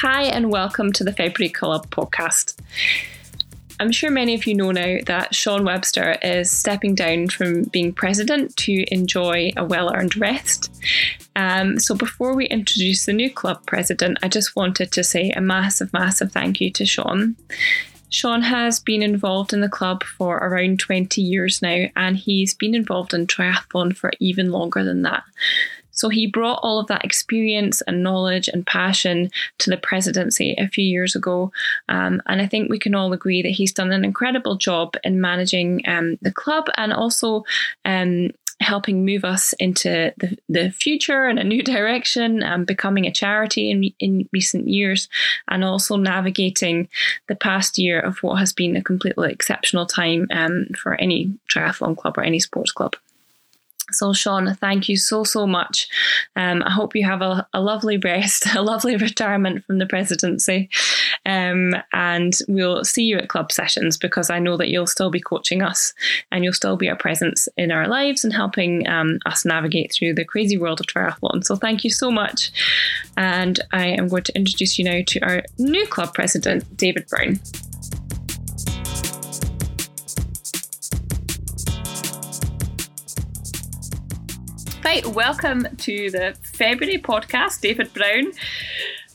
Hi, and welcome to the February Club podcast. I'm sure many of you know now that Sean Webster is stepping down from being president to enjoy a well earned rest. Um, so, before we introduce the new club president, I just wanted to say a massive, massive thank you to Sean. Sean has been involved in the club for around 20 years now, and he's been involved in triathlon for even longer than that. So he brought all of that experience and knowledge and passion to the presidency a few years ago. Um, and I think we can all agree that he's done an incredible job in managing um, the club and also um, helping move us into the, the future and a new direction, um, becoming a charity in, in recent years, and also navigating the past year of what has been a completely exceptional time um, for any triathlon club or any sports club. So, Sean, thank you so, so much. Um, I hope you have a, a, lovely rest, a lovely retirement from the presidency. Um, and we'll see you at club sessions because I know that you'll still be coaching us and you'll still be a presence in our lives and helping um, us navigate through the crazy world of triathlon. So, thank you so much. And I am going to introduce you now to our new club president, David Brown. Right, welcome to the February podcast, David Brown.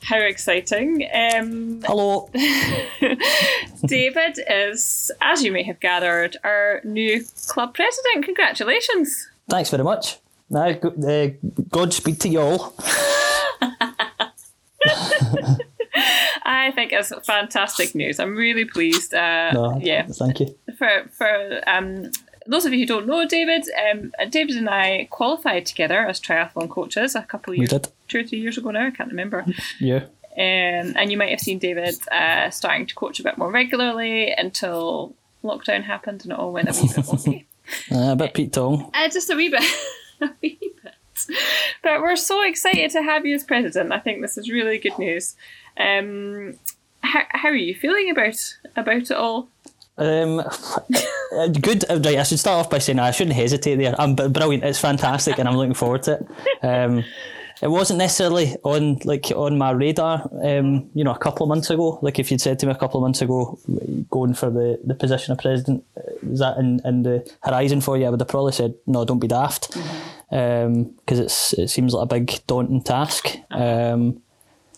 How exciting. Um, Hello. David is, as you may have gathered, our new club president. Congratulations. Thanks very much. Now, uh, Godspeed to you all. I think it's fantastic news. I'm really pleased. Uh, no, yeah, thank you for for um, those of you who don't know David, um, David and I qualified together as triathlon coaches a couple of years, two or three years ago now. I can't remember. Yeah. Um, and you might have seen David uh, starting to coach a bit more regularly until lockdown happened and it all went a wee bit wonky. uh, a bit Pete Tong. Uh, just a wee bit. a wee bit. But we're so excited to have you as president. I think this is really good news. Um, how, how are you feeling about about it all? Um, good. Uh, right, I should start off by saying I shouldn't hesitate there. I'm brilliant. It's fantastic, and I'm looking forward to it. Um, it wasn't necessarily on like on my radar. Um, you know, a couple of months ago. Like if you'd said to me a couple of months ago, going for the, the position of president, is that in, in the horizon for you? I would have probably said no. Don't be daft, because mm-hmm. um, it's it seems like a big daunting task. Um,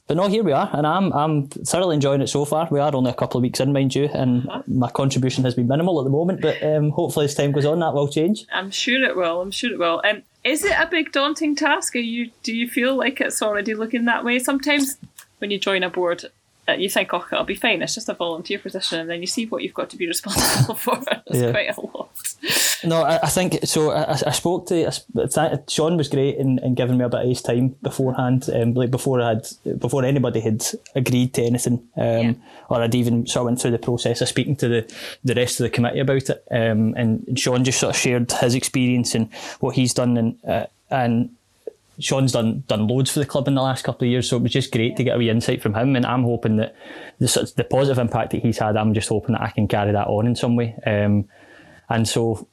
but no, here we are, and I'm I'm thoroughly enjoying it so far. We are only a couple of weeks in, mind you, and uh-huh. my contribution has been minimal at the moment. But um, hopefully, as time goes on, that will change. I'm sure it will. I'm sure it will. Um, is it a big daunting task? Are you do you feel like it's already looking that way? Sometimes when you join a board, uh, you think, oh, it'll be fine. It's just a volunteer position, and then you see what you've got to be responsible for. It's yeah. quite a lot. No, I, I think so. I, I spoke to I, Sean was great in, in giving me a bit of his time beforehand, um, like before I had before anybody had agreed to anything, um, yeah. or I'd even sort of went through the process of speaking to the, the rest of the committee about it. Um, and Sean just sort of shared his experience and what he's done, and uh, and Sean's done done loads for the club in the last couple of years, so it was just great to get a wee insight from him. And I'm hoping that the, the positive impact that he's had, I'm just hoping that I can carry that on in some way. Um, and so,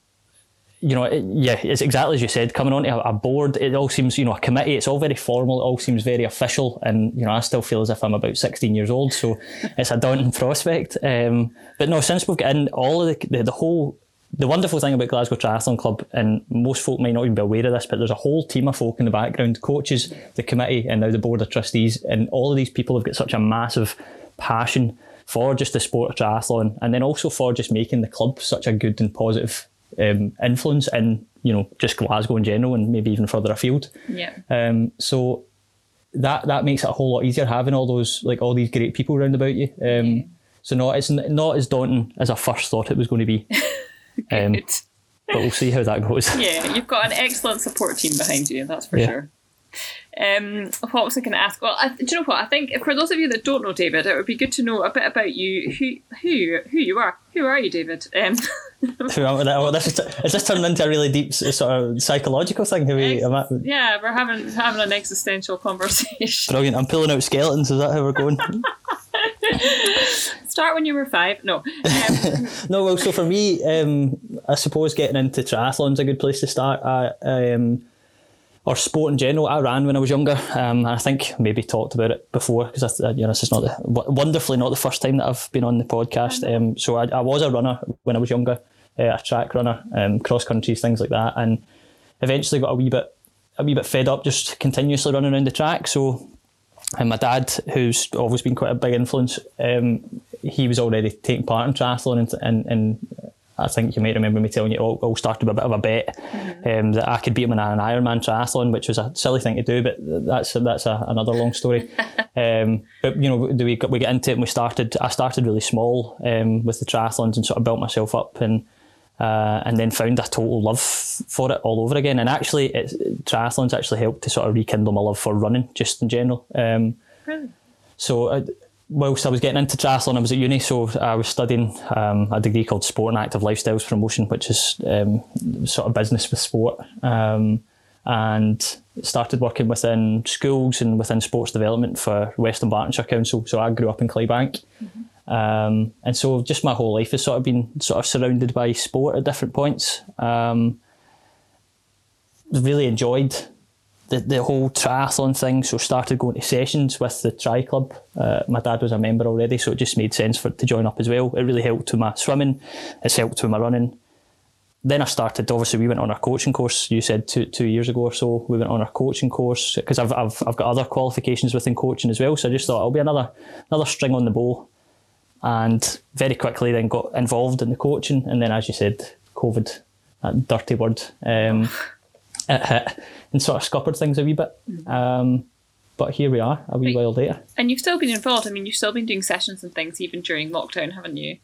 you know, it, yeah, it's exactly as you said. Coming onto a, a board, it all seems, you know, a committee. It's all very formal. It all seems very official, and you know, I still feel as if I'm about 16 years old. So it's a daunting prospect. Um, but no, since we've got in all of the, the, the whole the wonderful thing about Glasgow Triathlon Club, and most folk might not even be aware of this, but there's a whole team of folk in the background, coaches, the committee, and now the board of trustees, and all of these people have got such a massive passion for just the sport of triathlon, and then also for just making the club such a good and positive um, influence in you know just Glasgow in general, and maybe even further afield. Yeah. Um, so that that makes it a whole lot easier having all those like all these great people around about you. Um, yeah. So no, it's not as daunting as I first thought it was going to be. Um, but we'll see how that goes. yeah, you've got an excellent support team behind you, that's for yeah. sure. Um, what was I going to ask? Well, I, do you know what? I think for those of you that don't know David, it would be good to know a bit about you, who who who you are. Who are you, David? Um, well, this is, is this turned into a really deep sort of psychological thing? Who we, Ex- yeah, we're having having an existential conversation. Brilliant! I'm pulling out skeletons. Is that how we're going? Start when you were five. No. Um, no, well, so for me, um, I suppose getting into triathlon's a good place to start. I, I um, or sport in general. I ran when I was younger, um, and I think maybe talked about it before because you know this is not the, wonderfully not the first time that I've been on the podcast. Um, so I, I, was a runner when I was younger, uh, a track runner, um, cross country, things like that, and eventually got a wee bit a wee bit fed up just continuously running around the track. So, and my dad, who's always been quite a big influence, um, he was already taking part in triathlon and, and, and I think you might remember me telling you it all, all started with a bit of a bet mm-hmm. um, that I could beat him in an Ironman triathlon, which was a silly thing to do, but that's that's a, another long story. um, but you know, we we get into it and we started. I started really small um, with the triathlons and sort of built myself up and. Uh, and then found a total love for it all over again. And actually, triathlons actually helped to sort of rekindle my love for running, just in general. Um, really? So uh, whilst I was getting into triathlon, I was at uni, so I was studying um, a degree called Sport and Active Lifestyles Promotion, which is um, sort of business with sport, um, and started working within schools and within sports development for West Dunbartonshire Council. So I grew up in Clydebank. Mm-hmm. Um, and so just my whole life has sort of been sort of surrounded by sport at different points. Um, really enjoyed the, the whole triathlon thing. So started going to sessions with the Tri Club. Uh, my dad was a member already, so it just made sense for to join up as well. It really helped with my swimming. It's helped with my running. Then I started. Obviously, we went on our coaching course. You said two two years ago or so. We went on our coaching course because I've, I've I've got other qualifications within coaching as well. So I just thought it'll be another another string on the bow, and very quickly then got involved in the coaching. And then, as you said, COVID, that dirty word. Um, it hit and sort of scuppered things a wee bit. Um, but here we are, a wee while later. And you've still been involved. I mean, you've still been doing sessions and things even during lockdown, haven't you?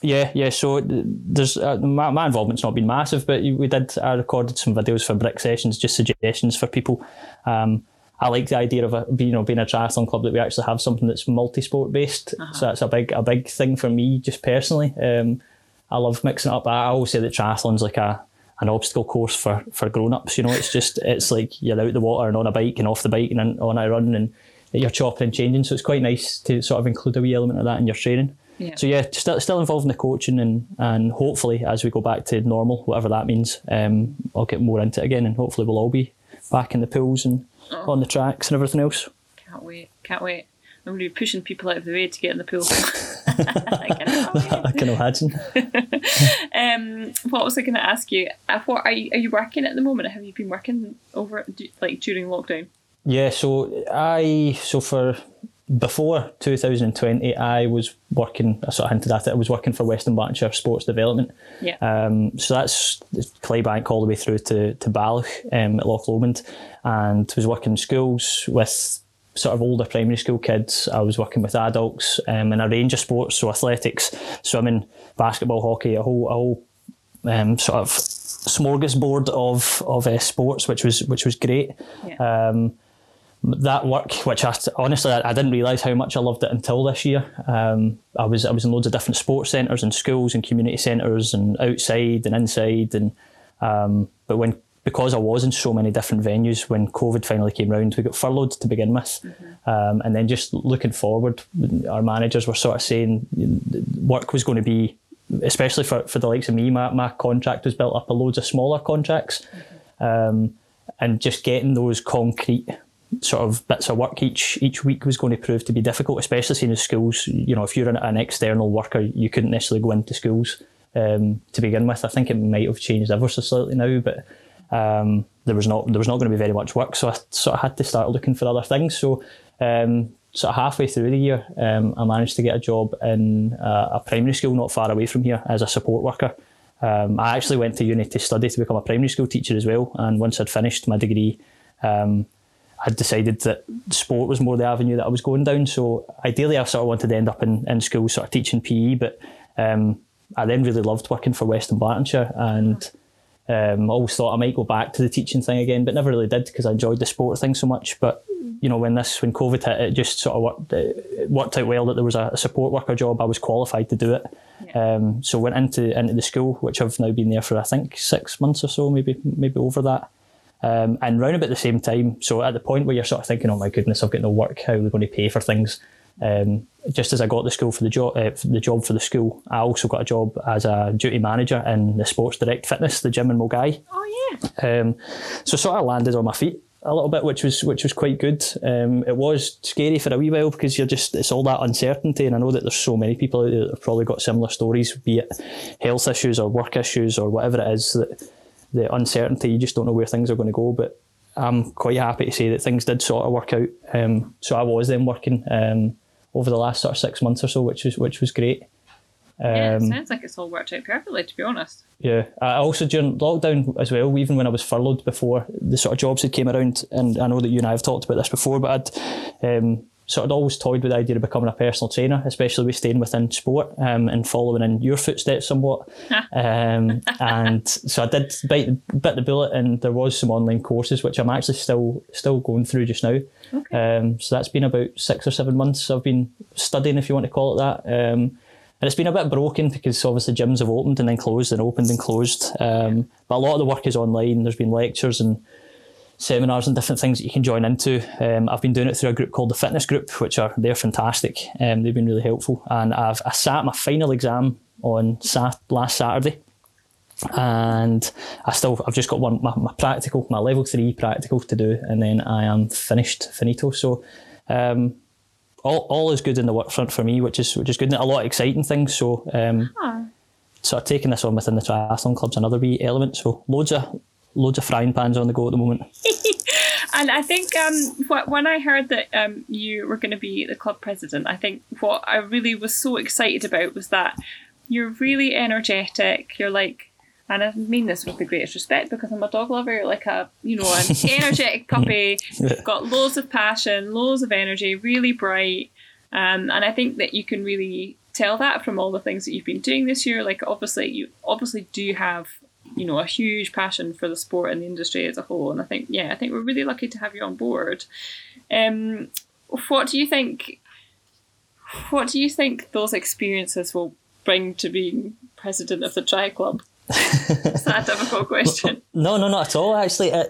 Yeah, yeah. So there's uh, my, my involvement's not been massive, but we did. I recorded some videos for Brick Sessions, just suggestions for people. Um, I like the idea of a, you know being a triathlon club that we actually have something that's multi-sport based. Uh-huh. So that's a big a big thing for me, just personally. Um, I love mixing it up. I always say that triathlon's like a an obstacle course for for grown ups. You know, it's just it's like you're out the water and on a bike and off the bike and on a run and you're chopping and changing. So it's quite nice to sort of include a wee element of that in your training. Yeah. So yeah, still still involved in the coaching and and hopefully as we go back to normal, whatever that means, um, I'll get more into it again and hopefully we'll all be back in the pools and oh. on the tracks and everything else. Can't wait! Can't wait! I'm going to be pushing people out of the way to get in the pool. I, can imagine. um, what was I going to ask you? Uh, what are you, are you working at the moment? Have you been working over like during lockdown? Yeah, so I so for before 2020, I was working. I sort of hinted at it. I was working for West Dunbartonshire Sports Development. Yeah. Um, so that's Clydebank all the way through to to Balloch um, at Loch Lomond, and was working in schools with sort of older primary school kids. I was working with adults um, in a range of sports, so athletics, swimming, basketball, hockey, a whole, a whole um, sort of smorgasbord of of uh, sports, which was which was great. Yeah. Um, that work, which I honestly I, I didn't realise how much I loved it until this year. Um, I was I was in loads of different sports centres and schools and community centres and outside and inside and um, but when because I was in so many different venues when COVID finally came round, we got furloughed to begin with. Mm-hmm. Um, and then just looking forward, our managers were sort of saying work was going to be, especially for, for the likes of me, my, my contract was built up of loads of smaller contracts. Mm-hmm. Um, and just getting those concrete sort of bits of work each each week was going to prove to be difficult, especially seeing the schools. You know, if you're an, an external worker, you couldn't necessarily go into schools um, to begin with. I think it might have changed ever so slightly now, but um, there was not there was not going to be very much work, so I sort of had to start looking for other things. So um, sort of halfway through the year, um, I managed to get a job in a, a, primary school not far away from here as a support worker. Um, I actually went to uni to study to become a primary school teacher as well, and once I'd finished my degree, um, I'd decided that sport was more the avenue that I was going down. So ideally, I sort of wanted to end up in, in school, sort of teaching PE, but um, I then really loved working for West Dunbartonshire and um, always thought I might go back to the teaching thing again, but never really did because I enjoyed the sport thing so much. But you know, when this when COVID hit, it just sort of worked, it worked out well that there was a, support worker job. I was qualified to do it, yeah. um, so went into into the school, which I've now been there for I think six months or so, maybe maybe over that. Um, and round about the same time, so at the point where you're sort of thinking, "Oh my goodness, I've got no work. How are we going to pay for things?" Um, just as I got the school for the job, uh, the job for the school, I also got a job as a duty manager in the Sports Direct Fitness, the gym in Milngavie. Oh yeah. Um, so sort of landed on my feet a little bit, which was which was quite good. Um, it was scary for a wee while because you're just it's all that uncertainty, and I know that there's so many people out there that have probably got similar stories, be it health issues or work issues or whatever it is that the uncertainty you just don't know where things are going to go. But I'm quite happy to say that things did sort of work out. Um, so I was then working um, over the last sort of six months or so, which was which was great. yeah, it Um, sounds like it's all worked out perfectly. To be honest. yeah, I also during lockdown as well, even when I was furloughed before, the sort of jobs that came around, and I know that you and I have talked about this before, but I'd um, sort of always toyed with the idea of becoming a personal trainer, especially with staying within sport um, and following in your footsteps somewhat. um, and so I did bite, bit the bullet, and there was some online courses which I'm actually still still going through just now. Um, so that's been about six or seven months I've been studying, if you want to call it that. Um, and it's been a bit broken because obviously gyms have opened and then closed and opened and closed. Um, but a lot of the work is online. There's been lectures and seminars and different things that you can join into. Um, I've been doing it through a group called the Fitness Group, which are they're fantastic. Um, they've been really helpful. And I've I sat my final exam on sat- last Saturday. And I still, I've just got one, my, my practical, my level three practical to do, and then I am finished, finito. So, um, all, all is good in the work front for me, which is which is good. And a lot of exciting things. So um, Ah. sort of taking this on within the triathlon club's another wee element. So loads of loads of frying pans on the go at the moment. And I think um, wh- when I heard that um, you were going to be the club president, I think what I really was so excited about was that you're really energetic. You're like, and I mean this with the greatest respect because I'm a dog lover. Like a, you know, an energetic puppy. Yeah. Got loads of passion, loads of energy, really bright. Um, and I think that you can really tell that from all the things that you've been doing this year. Like obviously, you obviously do have, you know, a huge passion for the sport and the industry as a whole. And I think, yeah, I think we're really lucky to have you on board. Um, what do you think? What do you think those experiences will bring to being president of the Tri Club? Is that a difficult question? No, no, not at all. Actually, uh,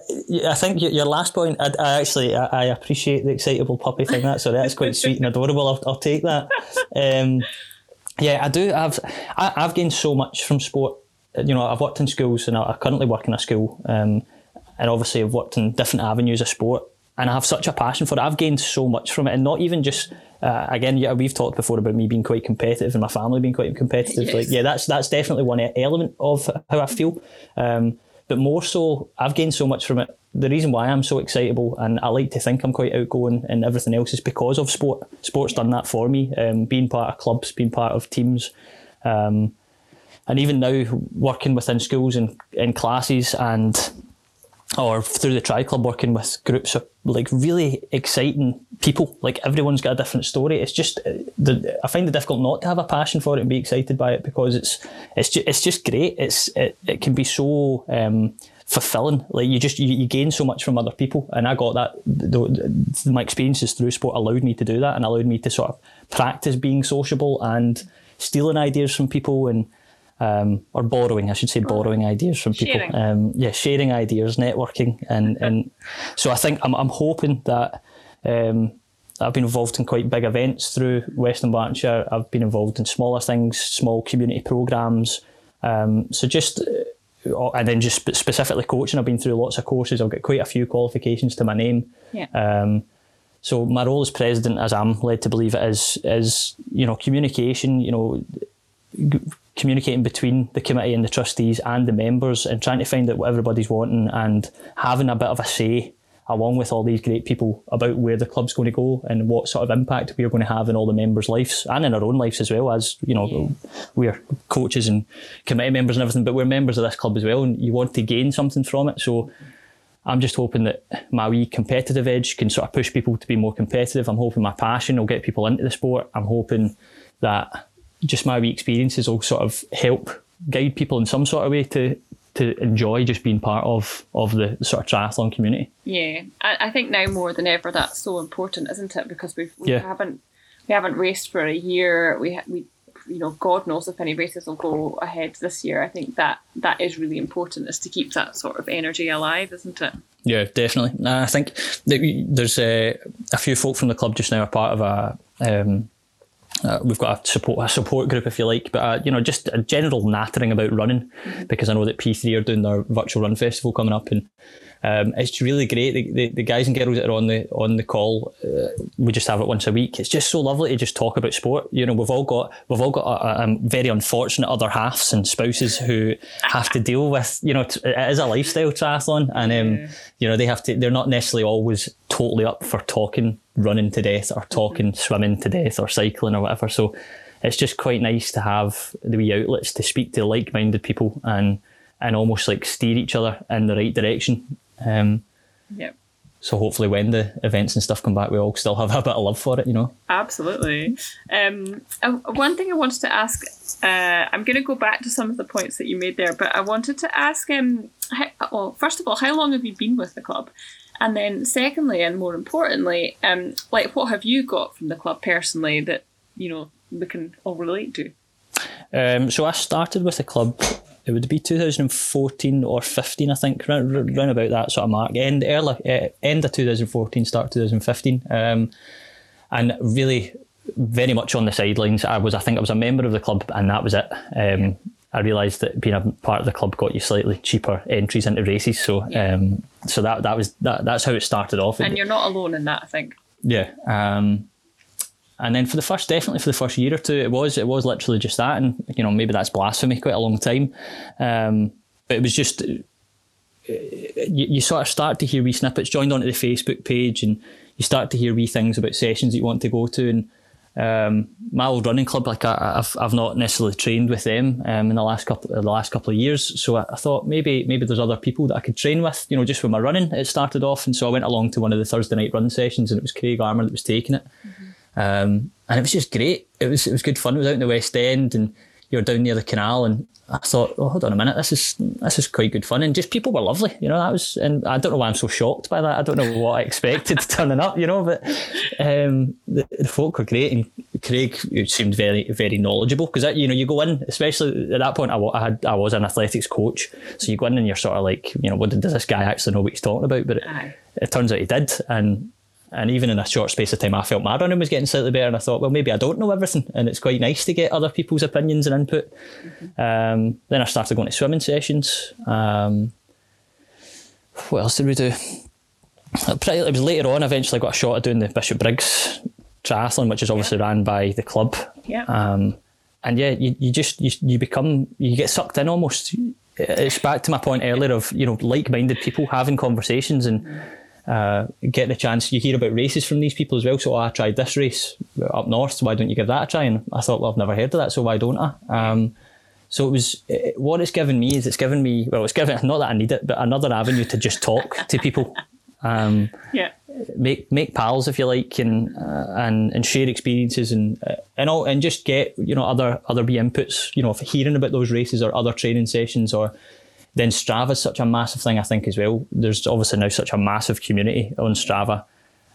I think your, your last point. I, I actually I, I appreciate the excitable puppy thing. That's so that's quite sweet and adorable. I'll, I'll take that. Um, yeah, I do. I've I, I've gained so much from sport. You know, I've worked in schools and I, I currently work in a school, um, and obviously I've worked in different avenues of sport. And I have such a passion for it. I've gained so much from it, and not even just uh, again. Yeah, we've talked before about me being quite competitive and my family being quite competitive. Yes. Like, yeah, that's that's definitely one element of how I feel. Um, but more so, I've gained so much from it. The reason why I'm so excitable and I like to think I'm quite outgoing and everything else is because of sport. Sport's done that for me. Um, being part of clubs, being part of teams, um, and even now working within schools and in classes and or through the tri club working with groups of like really exciting people. Like everyone's got a different story. It's just uh, the, i find it difficult not to have a passion for it and be excited by it because it's it's just, it's just great. It's it, it can be so um, fulfilling. Like you just you, you gain so much from other people. And i got that the, my experiences through sport allowed me to do that and allowed me to sort of practice being sociable and stealing ideas from people and um, or borrowing, I should say, borrowing ideas from people. Sharing. Um, yeah, sharing ideas, networking, and and so I think I'm I'm hoping that um, I've been involved in quite big events through West Dunbartonshire. I've been involved in smaller things, small community programs. Um, so just. uh, And then just specifically coaching, I've been through lots of courses. I've got quite a few qualifications to my name. Yeah. Um, so my role as president, as I'm led to believe it is, is you know communication. You know, communicating between the committee and the trustees and the members, and trying to find out what everybody's wanting, and having a bit of a say along with all these great people about where the club's going to go and what sort of impact we're going to have in all the members' lives and in our own lives as well. As you know, we're coaches and committee members and everything, but we're members of this club as well, and you want to gain something from it. So. I'm just hoping that my wee competitive edge can sort of push people to be more competitive. I'm hoping my passion will get people into the sport. I'm hoping that just my wee experiences will sort of help guide people in some sort of way to to enjoy just being part of of the sort of triathlon community. Yeah, I, I think now more than ever that's so important, isn't it? Because we've, we Yeah. haven't we haven't raced for a year. We we you know God knows if any races will go ahead this year. I think that that is really important is to keep that sort of energy alive, isn't it? Yeah, definitely. I think that we- there's uh, a few folk from the club just now are part of a Um, uh, we've got a support a support group if you like, but uh, you know just a general nattering about running because I know that P3 are doing their virtual run festival coming up and um, it's really great. The, the, the, guys and girls that are on the on the call, uh, we just have it once a week. It's just so lovely to just talk about sport. You know, we've all got we've all got a, a very unfortunate other halves and spouses who have to deal with. You know, it is a lifestyle triathlon, and um, you know they have to. They're not necessarily always totally up for talking running to death or talking mm-hmm. swimming to death or cycling or whatever. So it's just quite nice to have the wee outlets to speak to like-minded people and and almost like steer each other in the right direction um, yep. So hopefully, when the events and stuff come back, we all still have a bit of love for it, you know. Absolutely. Um, uh, one thing I wanted to ask, uh, I'm going to go back to some of the points that you made there, but I wanted to ask, um, how, well, first of all, how long have you been with the club? And then, secondly, and more importantly, um, like what have you got from the club personally that you know we can all relate to? Um, so I started with the club it would be 2014 or 15, I think, round, round about that sort of mark. End early, uh, end of 2014, start 2015, um, and really very much on the sidelines. I was, I think, I was a member of the club, and that was it. Um, I realised that being a part of the club got you slightly cheaper entries into races, so um, so that that was that. That's how it started off. And you're not alone in that, I think. Yeah. Um, and then for the first, definitely for the first year or two, it was it was literally just that, and you know maybe that's blasphemy, quite a long time, um, but it was just you, you, sort of start to hear wee snippets joined onto the Facebook page, and you start to hear wee things about sessions you want to go to, and um, my old running club, like I, have I've not necessarily trained with them um, in the last couple the last couple of years, so I, I, thought maybe maybe there's other people that I could train with, you know, just with my running. It started off, and so I went along to one of the Thursday night run sessions, and it was Craig Armour that was taking it. Mm-hmm. Um, and it was just great. It was it was good fun. It was out in the West End, and you were down near the canal. And I thought, oh, hold on a minute, this is this is quite good fun. And just people were lovely, you know. That was, and I don't know why I'm so shocked by that. I don't know what I expected turning up, you know. But um, the, the folk were great, and Craig seemed very very knowledgeable because you know you go in, especially at that point. I, I, had I was an athletics coach, so you go in and you're sort of like, you know, what does this guy actually know what he's talking about? But it, it turns out he did, and and even in a short space of time, I felt my running was getting slightly better. And I thought, well, maybe I don't know everything. And it's quite nice to get other people's opinions and input. Mm-hmm. Um, then I started going to swimming sessions. Um, what else did we do? Pretty, it was later on, Eventually, I eventually got a shot at doing the Bishopbriggs triathlon, which is obviously yeah. ran by the club. Yeah. Um, and yeah, you, you just, you, you become, you get sucked in almost. It's back to my point earlier of, you know, like minded people having conversations and. Mm uh, get the chance. You hear about races from these people as well. So oh, I tried this race up north. Why don't you give that a try? And I thought, well, I've never heard of that, so why don't I? Um, so it was it, what it's given me is it's given me well, it's given not that I need it, but another avenue to just talk to people. Um, yeah. Make make pals if you like, and uh, and and share experiences and uh, and all, and just get you know other other be inputs. You know, of hearing about those races or other training sessions or then Strava is such a massive thing, I think, as well. There's obviously now such a massive community on Strava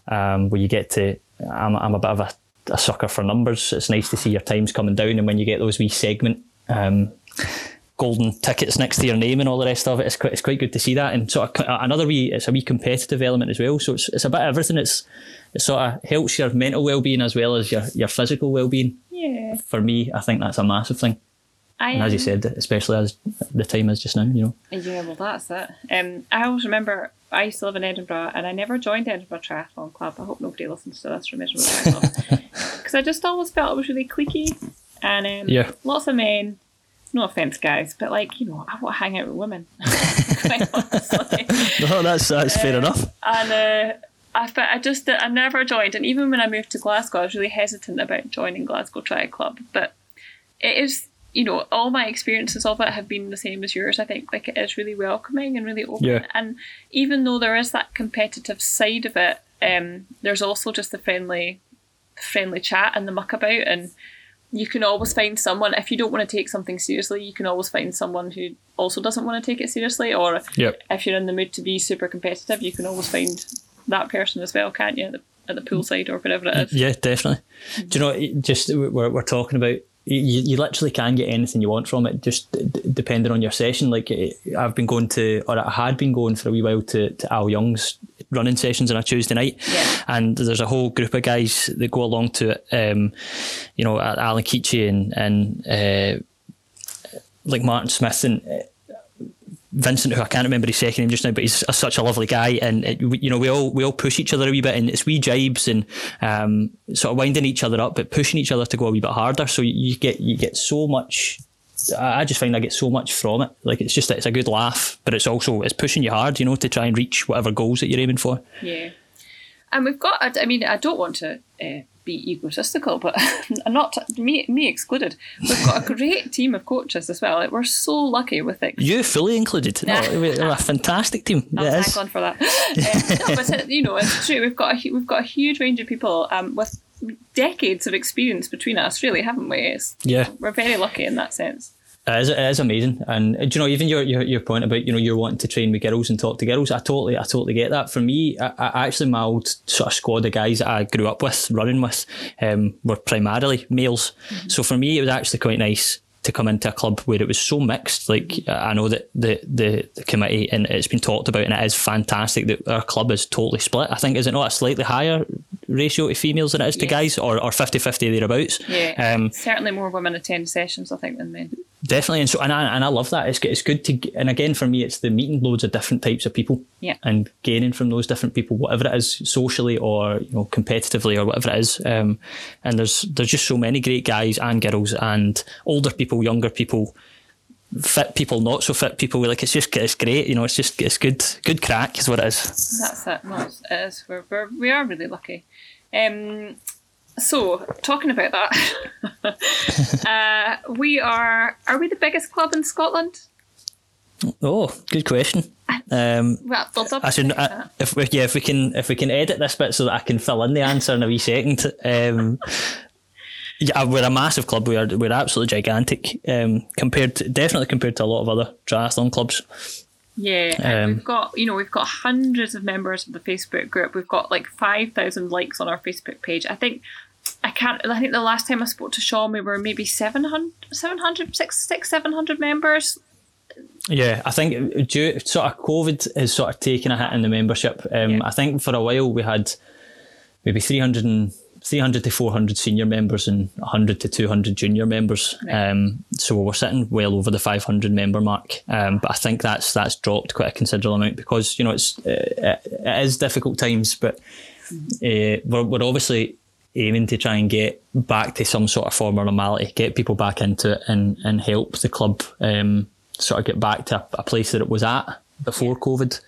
um, where you get to. I'm, I'm a bit of a, a, sucker for numbers. It's nice to see your times coming down, and when you get those wee segment um, golden tickets next to your name and all the rest of it, it's quite, it's quite good to see that. And sort of another wee, it's a wee competitive element as well. So it's, it's a bit of everything. It's it sort of helps your mental well being as well as your your physical well being. Yeah. For me, I think that's a massive thing. I, and as you said, especially as the time is just now, you know. Yeah, well, that's it. Um, I always remember I used to live in Edinburgh, and I never joined Edinburgh Triathlon Club. I hope nobody listens to this from Edinburgh Triathlon because I just always felt it was really cliquey, and um, yeah, lots of men. No offense, guys, but like you know, I want to hang out with women. no, that's that's fair um, enough. And uh, I, I just I never joined, and even when I moved to Glasgow, I was really hesitant about joining Glasgow Tri Club, but it is you know, all my experiences of it have been the same as yours. I think like it is really welcoming and really open. Yeah. And even though there is that competitive side of it, um, there's also just the friendly, friendly chat and the muck about, and you can always find someone if you don't want to take something seriously. You can always find someone who also doesn't want to take it seriously, or yep. if you're in the mood to be super competitive, you can always find that person as well, can't you? At the, at the poolside or whatever it is. Yeah, definitely. Do you know? Just we're we're talking about you, you literally can get anything you want from it, just d- depending on your session. Like eh, I've been going to, or I had been going for a wee while to, to Al Young's running sessions on a Tuesday night, Yeah. and there's a whole group of guys that go along to it. Um, you know, Alan Keachy and and uh, like Martin Smith and. Vincent, who I can't remember his second name just now, but he's a, such a lovely guy, and it, you know we all we all push each other a wee bit, and it's wee jibes and um, sort of winding each other up, but pushing each other to go a wee bit harder. So you get you get so much. I just find I get so much from it. Like it's just it's a good laugh, but it's also it's pushing you hard, you know, to try and reach whatever goals that you're aiming for. Yeah. And we've got, I- I mean, I don't want to uh, be egotistical, but not, me, me excluded. We've got a great team of coaches as well. Like, we're so lucky with it. You fully included. No, we're a fantastic team. I'll It. God for that. Uh, no, but you know, it's true. We've got a, we've got a huge range of people um, with decades of experience between us, really, haven't we? It's, Yeah. we're very lucky in that sense. It is, it is amazing, and uh, do you know even your, your your point about you know you're wanting to train with girls and talk to girls. I totally I totally get that. For me, I, I actually my old sort of squad of guys that I grew up with running with um, were primarily males. So for me, it was actually quite nice to come into a club where it was so mixed. Like I know that the, the the committee and it's been talked about, and it is fantastic that our club is totally split. I think is it not a slightly higher ratio to females than it is to guys, or or 50-50 thereabouts. Yeah. Um, Certainly more women attend sessions, I think, than men. Definitely, and so and I, and I love that. It's good- it's good to and again for me, it's the meeting loads of different types of people, Yeah. and gaining from those different people, whatever it is, socially or you know competitively or whatever it is. Um, and there's there's just so many great guys and girls and older people, younger people, fit people, not so fit people. Like it's just it's great, you know. It's just it's good good crack is what it is. That's it. No, it is. We're, we're, we are really lucky. Um, so, talking about that, uh, we are. Are we the biggest club in Scotland? Oh, good question. Um, Well, I should, I, if we, yeah, if we can, if we can edit this bit so that I can fill in the answer in a wee second. Um, yeah, we're a massive club. We are, we're absolutely gigantic. Um, compared, to, definitely compared to a lot of other triathlon clubs. Yeah, um, we've got you know we've got hundreds of members of the Facebook group. We've got like five thousand likes on our Facebook page. I think I can't. I think the last time I spoke to Sean, we were maybe 700, 700 six, six, 700 members. Yeah, I think due sort of COVID has sort of taken a hit in the membership. Um, Yeah. I think for a while we had maybe 300, and, 300 to 400 senior members and 100 to 200 junior members. Right. Um, so we're sitting well over the 500 member mark. Um, but I think that's that's dropped quite a considerable amount because you know it's uh, it, it is difficult times, but uh, we're, we're obviously aiming to try and get back to some sort of form of normality, get people back into it, and and help the club um, sort of get back to a, a place that it was at before COVID.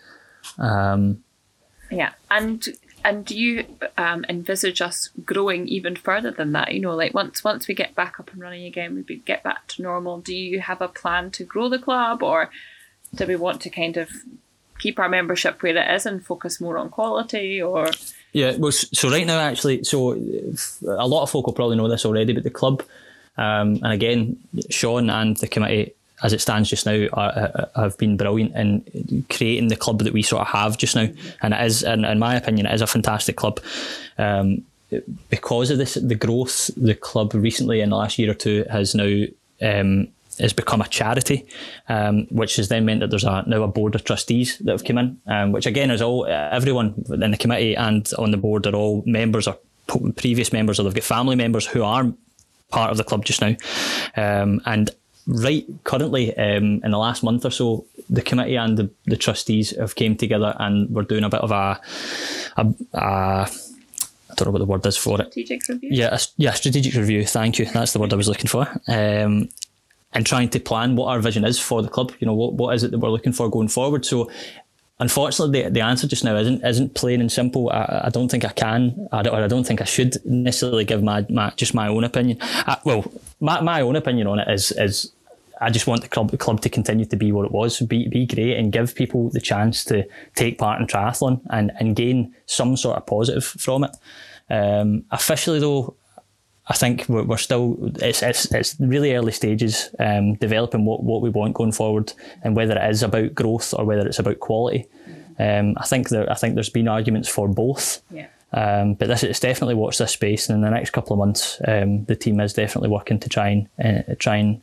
Um, Yeah, and and do you um, envisage us growing even further than that? You know, like once once we get back up and running again, we get back to normal. Do you have a plan to grow the club, or do we want to kind of keep our membership where it is and focus more on quality? Or Yeah, well, so right now, actually, so a lot of folk will probably know this already, but the club, um, and again, Sean and the committee, as it stands just now, are, are- have been brilliant in creating the club that we sort of have just now, and it is, in, in my opinion, it is a fantastic club. Um, because of this, the growth, the club recently in the last year or two has now um, has become a charity, um, which has then meant that there's a, now a board of trustees that have come in, um, which again is all everyone in the committee and on the board are all members or previous members, or they've got family members who are part of the club just now, um, and right currently um, in the last month or so, the committee and the, the trustees have came together and we're doing a bit of a, a, a I don't know what the word is for it. strategic review? Yeah, a yeah, strategic review. Thank you. That's the word I was looking for. Um, and trying to plan what our vision is for the club. You know, what what is it that we're looking for going forward? So, unfortunately, the, the answer just now isn't isn't plain and simple. I, I don't think I can, I don't, or I don't think I should necessarily give my, my just my own opinion. I, well, my, my own opinion on it is is I just want the club the club to continue to be what it was, be be great, and give people the chance to take part in triathlon and and gain some sort of positive from it. Um, officially, though, I think we're, we're still it's, it's it's really early stages um, developing what, what we want going forward and whether it is about growth or whether it's about quality. Um, I think there I think there's been arguments for both. Yeah. Um, but this it's definitely watch this space, and in the next couple of months, um, the team is definitely working to try and uh, try and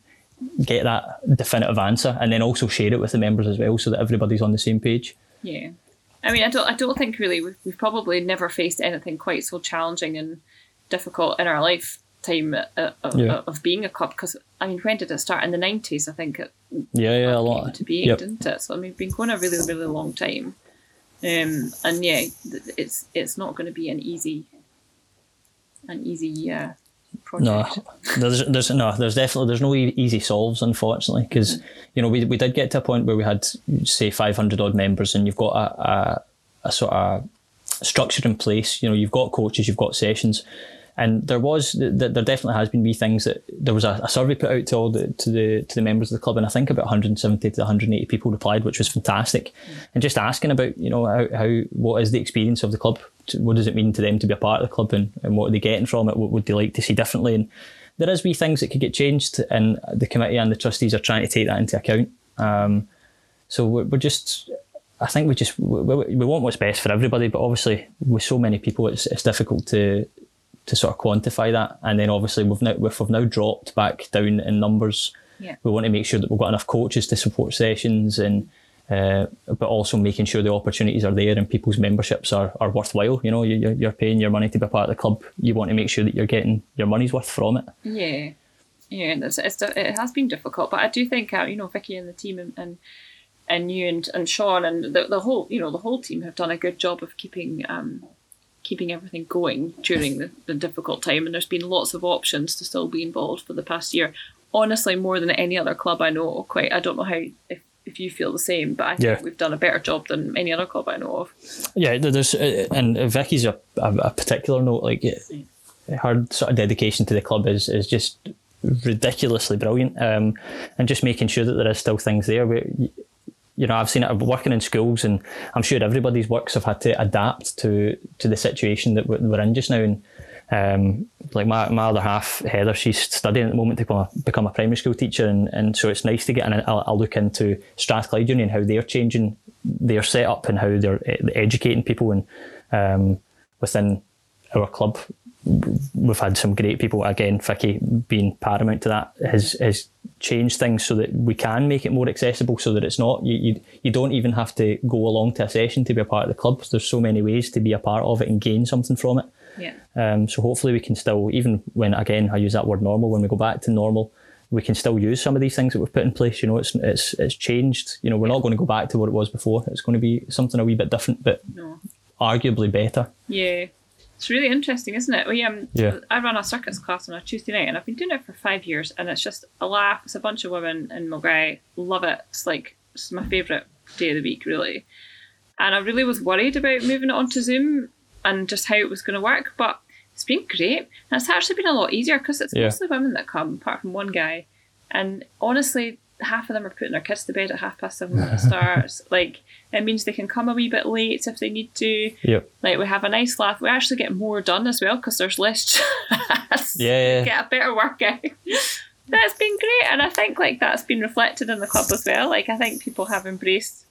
get that definitive answer, and then also share it with the members as well, so that everybody's on the same page. Yeah. I mean, I don't, I don't think really we've, we've probably never faced anything quite so challenging and difficult in our lifetime uh, of, Yeah. of being a club. Because I mean, when did it start? In the nineties, I think it Yeah, yeah, a lot. to be, Yep. didn't it? So I mean, we've been going a really, really long time. Um, and yeah, it's it's not going to be an easy, an easy uh, No, there's there's no there's definitely there's no easy solves unfortunately because you know we we did get to a point where we had say 500 odd members and you've got a, a a sort of structure in place. You know you've got coaches, you've got sessions, and there was th- th- there definitely has been wee things that there was a, a survey put out to all the to the to the members of the club and I think about 170 to 180 people replied, which was fantastic, and just asking about you know how, how what is the experience of the club, what does it mean to them to be a part of the club, and, and what are they getting from it, what would they like to see differently, and there is wee things that could get changed, and the committee and the trustees are trying to take that into account. Um, so we're, we're just, I think we just we, we want what's best for everybody, but obviously with so many people, it's it's difficult to to sort of quantify that. And then obviously we've now if we've now dropped back down in numbers, Yeah. we want to make sure that we've got enough coaches to support sessions and. Uh, but also making sure the opportunities are there and people's memberships are, are worthwhile. You know, you- you're, you're paying your money to be a part of the club. You want to make sure that you're getting your money's worth from it. Yeah, yeah, and it's, it's it has been difficult, but I do think uh, you know Vicky and the team and and, and you and, and Sean and the, the whole you know the whole team have done a good job of keeping um keeping everything going during the, the difficult time, and there's been lots of options to still be involved for the past year. Honestly, more than any other club I know. Quite, I don't know how if. If you feel the same, but I think Yeah. we've done a better job than any other club I know of. Yeah, there's uh, and Vicky's a, a, particular note. Like her sort of dedication to the club is is just ridiculously brilliant. Um, and just making sure that there is still things there. We, you know, I've seen it working in schools, and I'm sure everybody's works have had to adapt to to the situation that we're in just now. And um, like my, my other half, Heather, she's studying at the moment to become a, become a primary school teacher, and, and so it's nice to get an, a, a look into Strathclyde Uni and how they're changing their setup and how they're eh, educating people and um, within our club. We've had some great people again. Vicky being paramount to that has has changed things so that we can make it more accessible, so that it's not you you, you don't even have to go along to a session to be a part of the club. There's so many ways to be a part of it and gain something from it. Yeah, Um, so hopefully we can still, even when again I use that word normal, when we go back to normal, we can still use some of these things that we've put in place. You know, it's it's it's changed. You know, we're not going to go back to what it was before. It's going to be something a wee bit different, but no, arguably better. Yeah. It's really interesting, isn't it? We um Yeah. I run a circus class on a Tuesday night and I've been doing it for five years and it's just a laugh. It's a bunch of women in Mulgray. Love it. It's like it's my favourite day of the week, really. And I really was worried about moving it onto Zoom and just how it was going to work, but it's been great. And it's actually been a lot easier because it's Yeah. mostly women that come, apart from one guy. And honestly, half of them are putting their kids to bed at half past seven when it starts. Like, it means they can come a wee bit late if they need to. Yep. Like we have a nice laugh. We actually get more done as well because there's less. Yeah, yeah. Get a better workout. that's been great, and I think like that's been reflected in the club as well. Like I think people have embraced.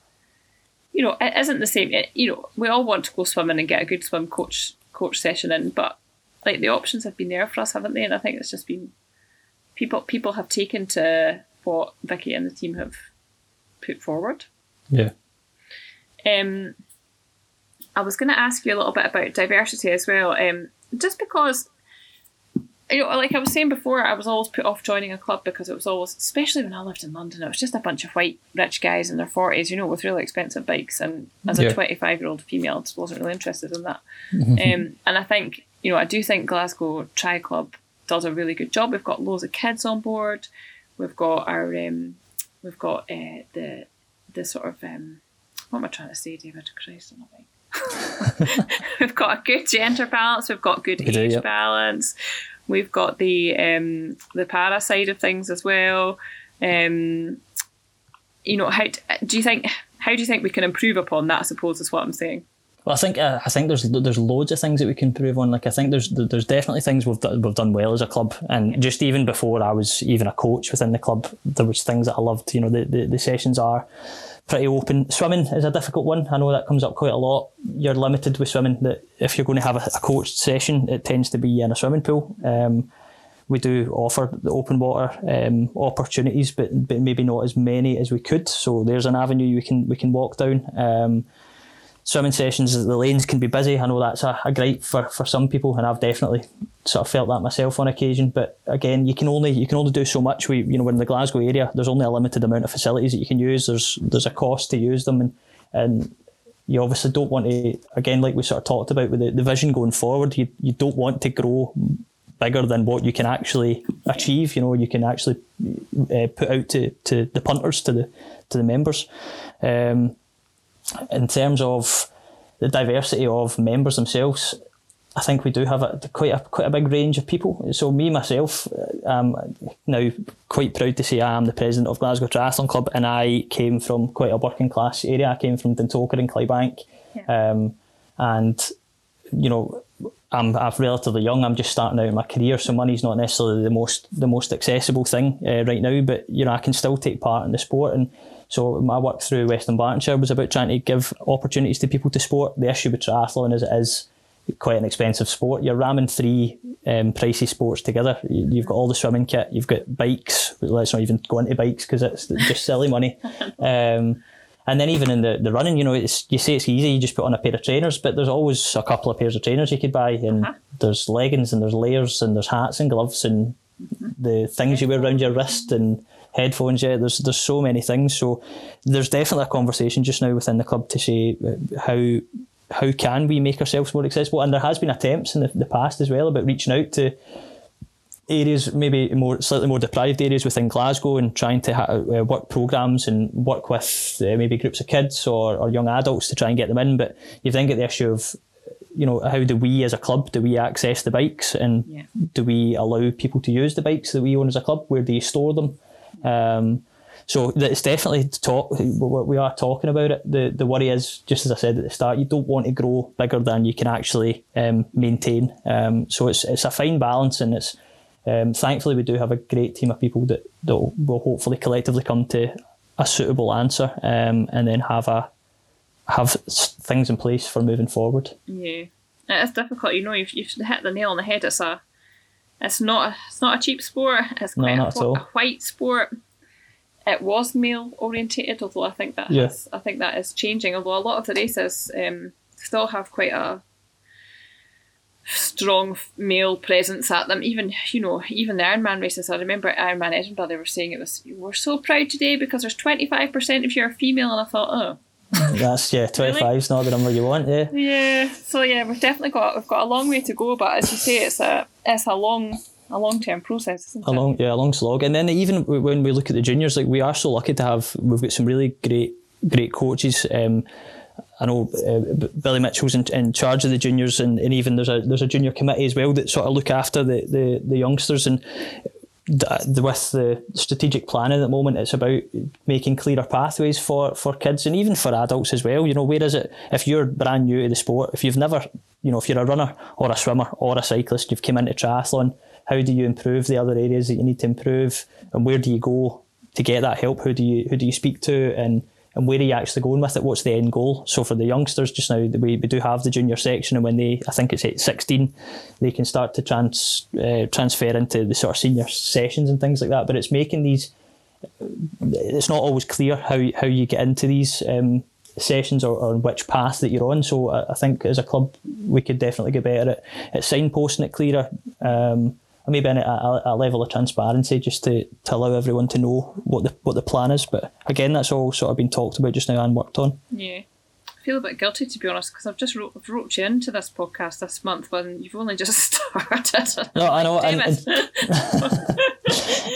You know, it isn't the same. It, you know, we all want to go swimming and get a good swim coach coach session in, but like the options have been there for us, haven't they? And I think it's just been people people have taken to what Vicky and the team have put forward. Yeah. Um, I was going to ask you a little bit about diversity as well, um, just because, you know, like I was saying before, I was always put off joining a club because it was always, especially when I lived in London, it was just a bunch of white rich guys in their forties, you know, with really expensive bikes, and as a twenty-five-year-old female, I just wasn't really interested in that. um, and I think, you know, I do think Glasgow Tri Club does a really good job. We've got loads of kids on board. We've got our, um, we've got uh, the the sort of um, what am I trying to say, David? Christ, like. we've got a good gender balance. We've got good We do, age yep. balance. We've got the um, the para side of things as well. Um, you know, how do you think? How do you think we can improve upon that? I suppose is what I'm saying. Well, I think uh, I think there's there's loads of things that we can improve on. Like I think there's there's definitely things we've done, we've done well as a club, and just even before I was even a coach within the club, there was things that I loved. You know, the the, the sessions are pretty open. Swimming is a difficult one. I know that comes up quite a lot. You're limited with swimming. That if you're going to have a, a coached session, it tends to be in a swimming pool. Um, we do offer the open water um, opportunities, but but maybe not as many as we could. So there's an avenue we can we can walk down. Um, swimming sessions, the lanes can be busy. I know that's a, a for, for some people, and I've definitely sort of felt that myself on occasion. But again, you can only you can only do so much. We you know we're in the Glasgow area, there's only a limited amount of facilities that you can use. There's there's a cost to use them, and and you obviously don't want to again like we sort of talked about with the, the vision going forward. You you don't want to grow bigger than what you can actually achieve. You know, you can actually uh, put out to, to the punters to the to the members. Um, in terms of the diversity of members themselves, I think we do have a, quite a quite a big range of people. So me myself, I'm um, now quite proud to say I am the president of Glasgow Triathlon Club, and I came from quite a working class area. I came from Dundalk and Clydebank, yeah. um, and you know. I'm, I'm relatively young. I'm just starting out in my career, so money's not necessarily the most the most accessible thing uh, right now. But you know, I can still take part in the sport, and so my work through West Dunbartonshire was about trying to give opportunities to people to sport. The issue with triathlon is it is quite an expensive sport. You're ramming three um, pricey sports together. You've got all the swimming kit, you've got bikes. Let's not even go into bikes because it's just silly money. Um, and then even in the, the running, you know, it's, you say it's easy, you just put on a pair of trainers, but there's always a couple of pairs of trainers you could buy, and uh-huh. there's leggings and there's layers and there's hats and gloves and mm-hmm. the things you wear around your wrist and headphones. Yeah, there's there's so many things. So there's definitely a conversation just now within the club to say uh, how how can we make ourselves more accessible. And there has been attempts in the, the past as well about reaching out to areas maybe more slightly more deprived areas within Glasgow and trying to ha- uh, work programs and work with uh, maybe groups of kids or, or young adults to try and get them in but you've then got the issue of you know how do we as a club do we access the bikes and yeah. do we allow people to use the bikes that we own as a club where do you store them um, so it's definitely talk. We are talking about it. The the worry is just as I said at the start. You don't want to grow bigger than you can actually um, maintain. Um, so it's it's a fine balance, and it's um, thankfully we do have a great team of people that that will hopefully collectively come to a suitable answer, um, and then have a have things in place for moving forward. Yeah, it's difficult. You know, you've, you've hit the nail on the head. It's a it's not a, it's not a cheap sport. It's quite no, a, a, white sport. It was male orientated, although I think that yeah. has, I think that is changing. Although a lot of the races um, still have quite a strong male presence at them. Even you know, even the Ironman races. I remember Ironman Edinburgh. They were saying it was we're so proud today because there's twenty five percent of you are female, and I thought, oh. That's yeah, twenty five is really? not the number you want, yeah. Yeah. So yeah, we've definitely got we've got a long way to go, but as you say, it's a it's a long a long term process. a long, yeah, a long slog. And then even when we look at the juniors, like we are so lucky to have, we've got some really great, great coaches. Um, I know uh, Billy Mitchell's in, in, charge of the juniors, and, and even there's a there's a junior committee as well that sort of look after the the, the youngsters and. With the strategic planning at the moment, it's about making clearer pathways for, for kids and even for adults as well. You know, where is it if you're brand new to the sport, if you've never, you know, if you're a runner or a swimmer or a cyclist, you've come into triathlon, how do you improve the other areas that you need to improve, and where do you go to get that help? Who do you who do you speak to, and and where are you actually going with it? What's the end goal? So for the youngsters just now, we, we do have the junior section, and when they, I think it's at 16, they can start to trans, uh, transfer into the sort of senior sessions and things like that. But it's making these, it's not always clear how, how you get into these um, sessions or, or which path that you're on. So I, I, think as a club, we could definitely get better at, at signposting it clearer. Um, maybe a, a, a, level of transparency just to, to allow everyone to know what the what the plan is. But again, that's all sort of been talked about just now and worked on. Yeah. I feel a bit guilty to be honest because I've just wrote, I've wrote you into this podcast this month when you've only just started. No, I know, and, and,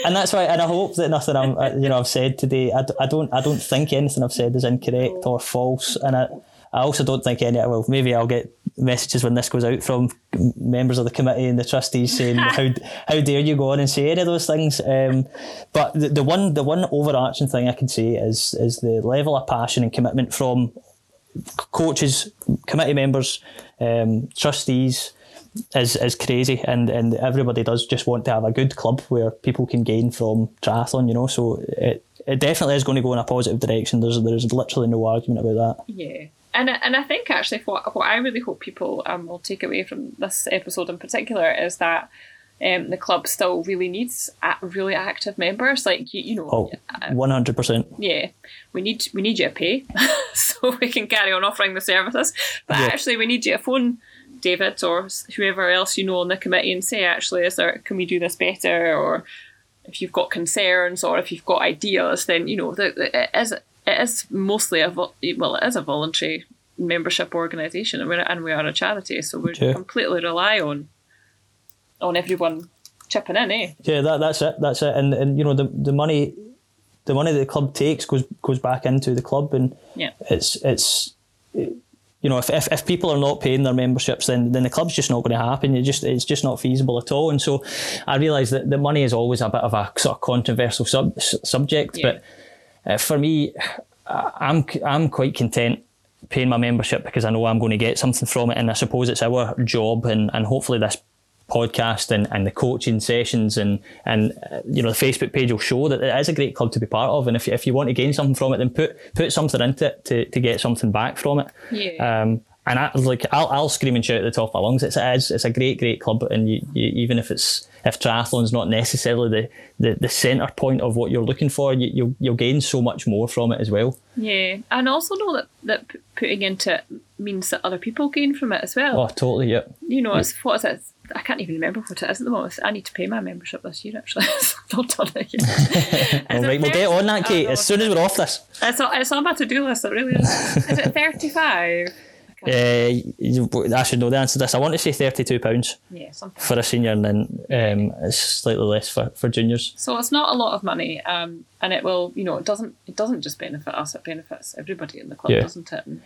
and, that's why, and I hope that nothing I'm, uh, you know, I've said today, I, I don't, I don't think anything I've said is incorrect or false, and I, I also don't think any. Well, maybe I'll get messages when this goes out from members of the committee and the trustees saying how how dare you go on and say any of those things. Um, but the, the one the one overarching thing I can say is is the level of passion and commitment from coaches, committee members, um, trustees is is crazy, and and everybody does just want to have a good club where people can gain from triathlon. You know, so it it definitely is going to go in a positive direction. There's there's literally no argument about that. Yeah and and I think actually what what I really hope people um, will take away from this episode in particular is that Um, the club still really needs really active members, like you, you know. Oh, uh, one hundred percent. Yeah, we need we need you to pay, so we can carry on offering the services. But yeah. actually, we need you to phone David or whoever else you know on the committee and say, actually, is there can we do this better? Or if you've got concerns or if you've got ideas, then you know the it is it is mostly a well, it is a voluntary membership organisation, and we're and we are a charity, so we yeah. completely rely on on everyone chipping in, eh? Yeah, that, that's it. That's it. And and you know the the money, the money that the club takes goes goes back into the club, and yeah, it's it's. you know, if, if, if people are not paying their memberships, then then the club's just not going to happen. It just it's just not feasible at all. And so, I realise that the money is always a bit of a sort of controversial sub, subject. Yeah. But uh, for me, I'm I'm quite content paying my membership because I know I'm going to get something from it, and I suppose it's our job, and and hopefully this podcast and, and the coaching sessions and and uh, you know the Facebook page will show that it is a great club to be part of and if you, if you want to gain something from it then put put something into it to, to get something back from it yeah. um, and I, like I'll, I'll scream and shout at the top of my lungs it's it is, it's a great great club and you, you, even if it's if triathlon's not necessarily the, the, the centre point of what you're looking for you, you'll, you'll gain so much more from it as well yeah and also know that, that putting into it means that other people gain from it as well oh totally yeah you know it's what is it I can't even remember what it is at the moment. I need to pay my membership this year, actually. I've not done it yet. All right, we'll get on that, Kate, as soon as we're off this. It's, it's on my to do list, it really is. is it 35? Uh, I should know the answer to this. I want to say thirty-two pounds. Yeah, something. for a senior, and then um, it's slightly less for, for juniors. So it's not a lot of money, um, and it will, you know, it doesn't it doesn't just benefit us; it benefits everybody in the club, yeah. doesn't it? And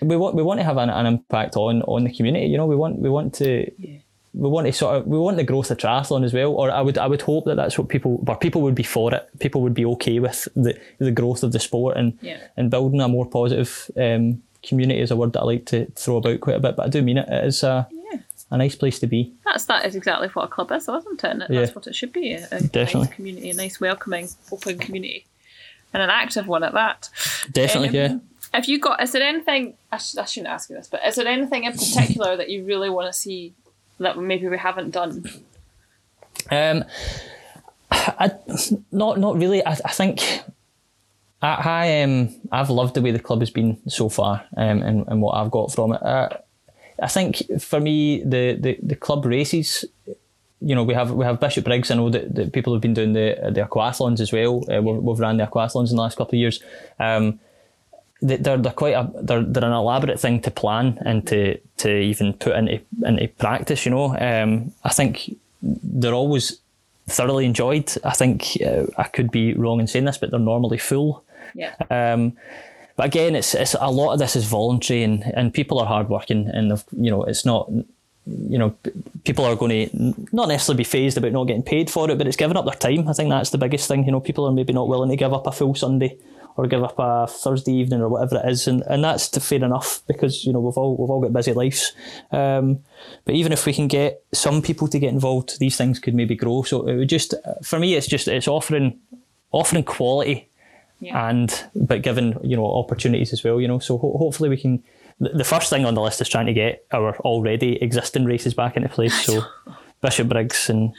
we want we want to have an, an impact on on the community. You know, we want we want to. Yeah we want to sort of we want the growth of triathlon as well, or I would I would hope that that's what people, but people would be for it. People would be okay with the the growth of the sport and yeah. and building a more positive um, community is a word that I like to throw about quite a bit, but I do mean it. It is a yeah. a nice place to be. That's that is exactly what a club is, isn't it? And that's yeah. what it should be. A, a Definitely. nice community, a nice welcoming, open community, and an active one at that. Definitely, um, yeah. Have you got? Is there anything? I, sh- I shouldn't ask you this, but is there anything in particular that you really want to see that maybe we haven't done? Um, I, not not really. I, I think I, I um I've loved the way the club has been so far, um, and, and what I've got from it. Uh, I think for me the, the, the club races, you know, we have we have Bishopbriggs. I know that, that people have been doing the the aquathlons as well. Uh, we've, we've ran the aquathlons in the last couple of years. Um, they're they're quite a they're they're an elaborate thing to plan and to to even put into into practice. You know, um, I think they're always thoroughly enjoyed. I think uh, I could be wrong in saying this, but they're normally full. Yeah. Um, but again, it's it's a lot of this is voluntary, and, and people are hardworking, and you know it's not you know, people are going to not necessarily be phased about not getting paid for it, but it's giving up their time. I think that's the biggest thing. You know, people are maybe not willing to give up a full Sunday or give up a Thursday evening or whatever it is, and, and that's fair enough because you know we've all we've all got busy lives. Um, but even if we can get some people to get involved, these things could maybe grow. So it would just for me, it's just it's offering offering quality, yeah. and but given you know opportunities as well. You know, so ho- hopefully we can. The first thing on the list is trying to get our already existing races back into place. So Bishopbriggs and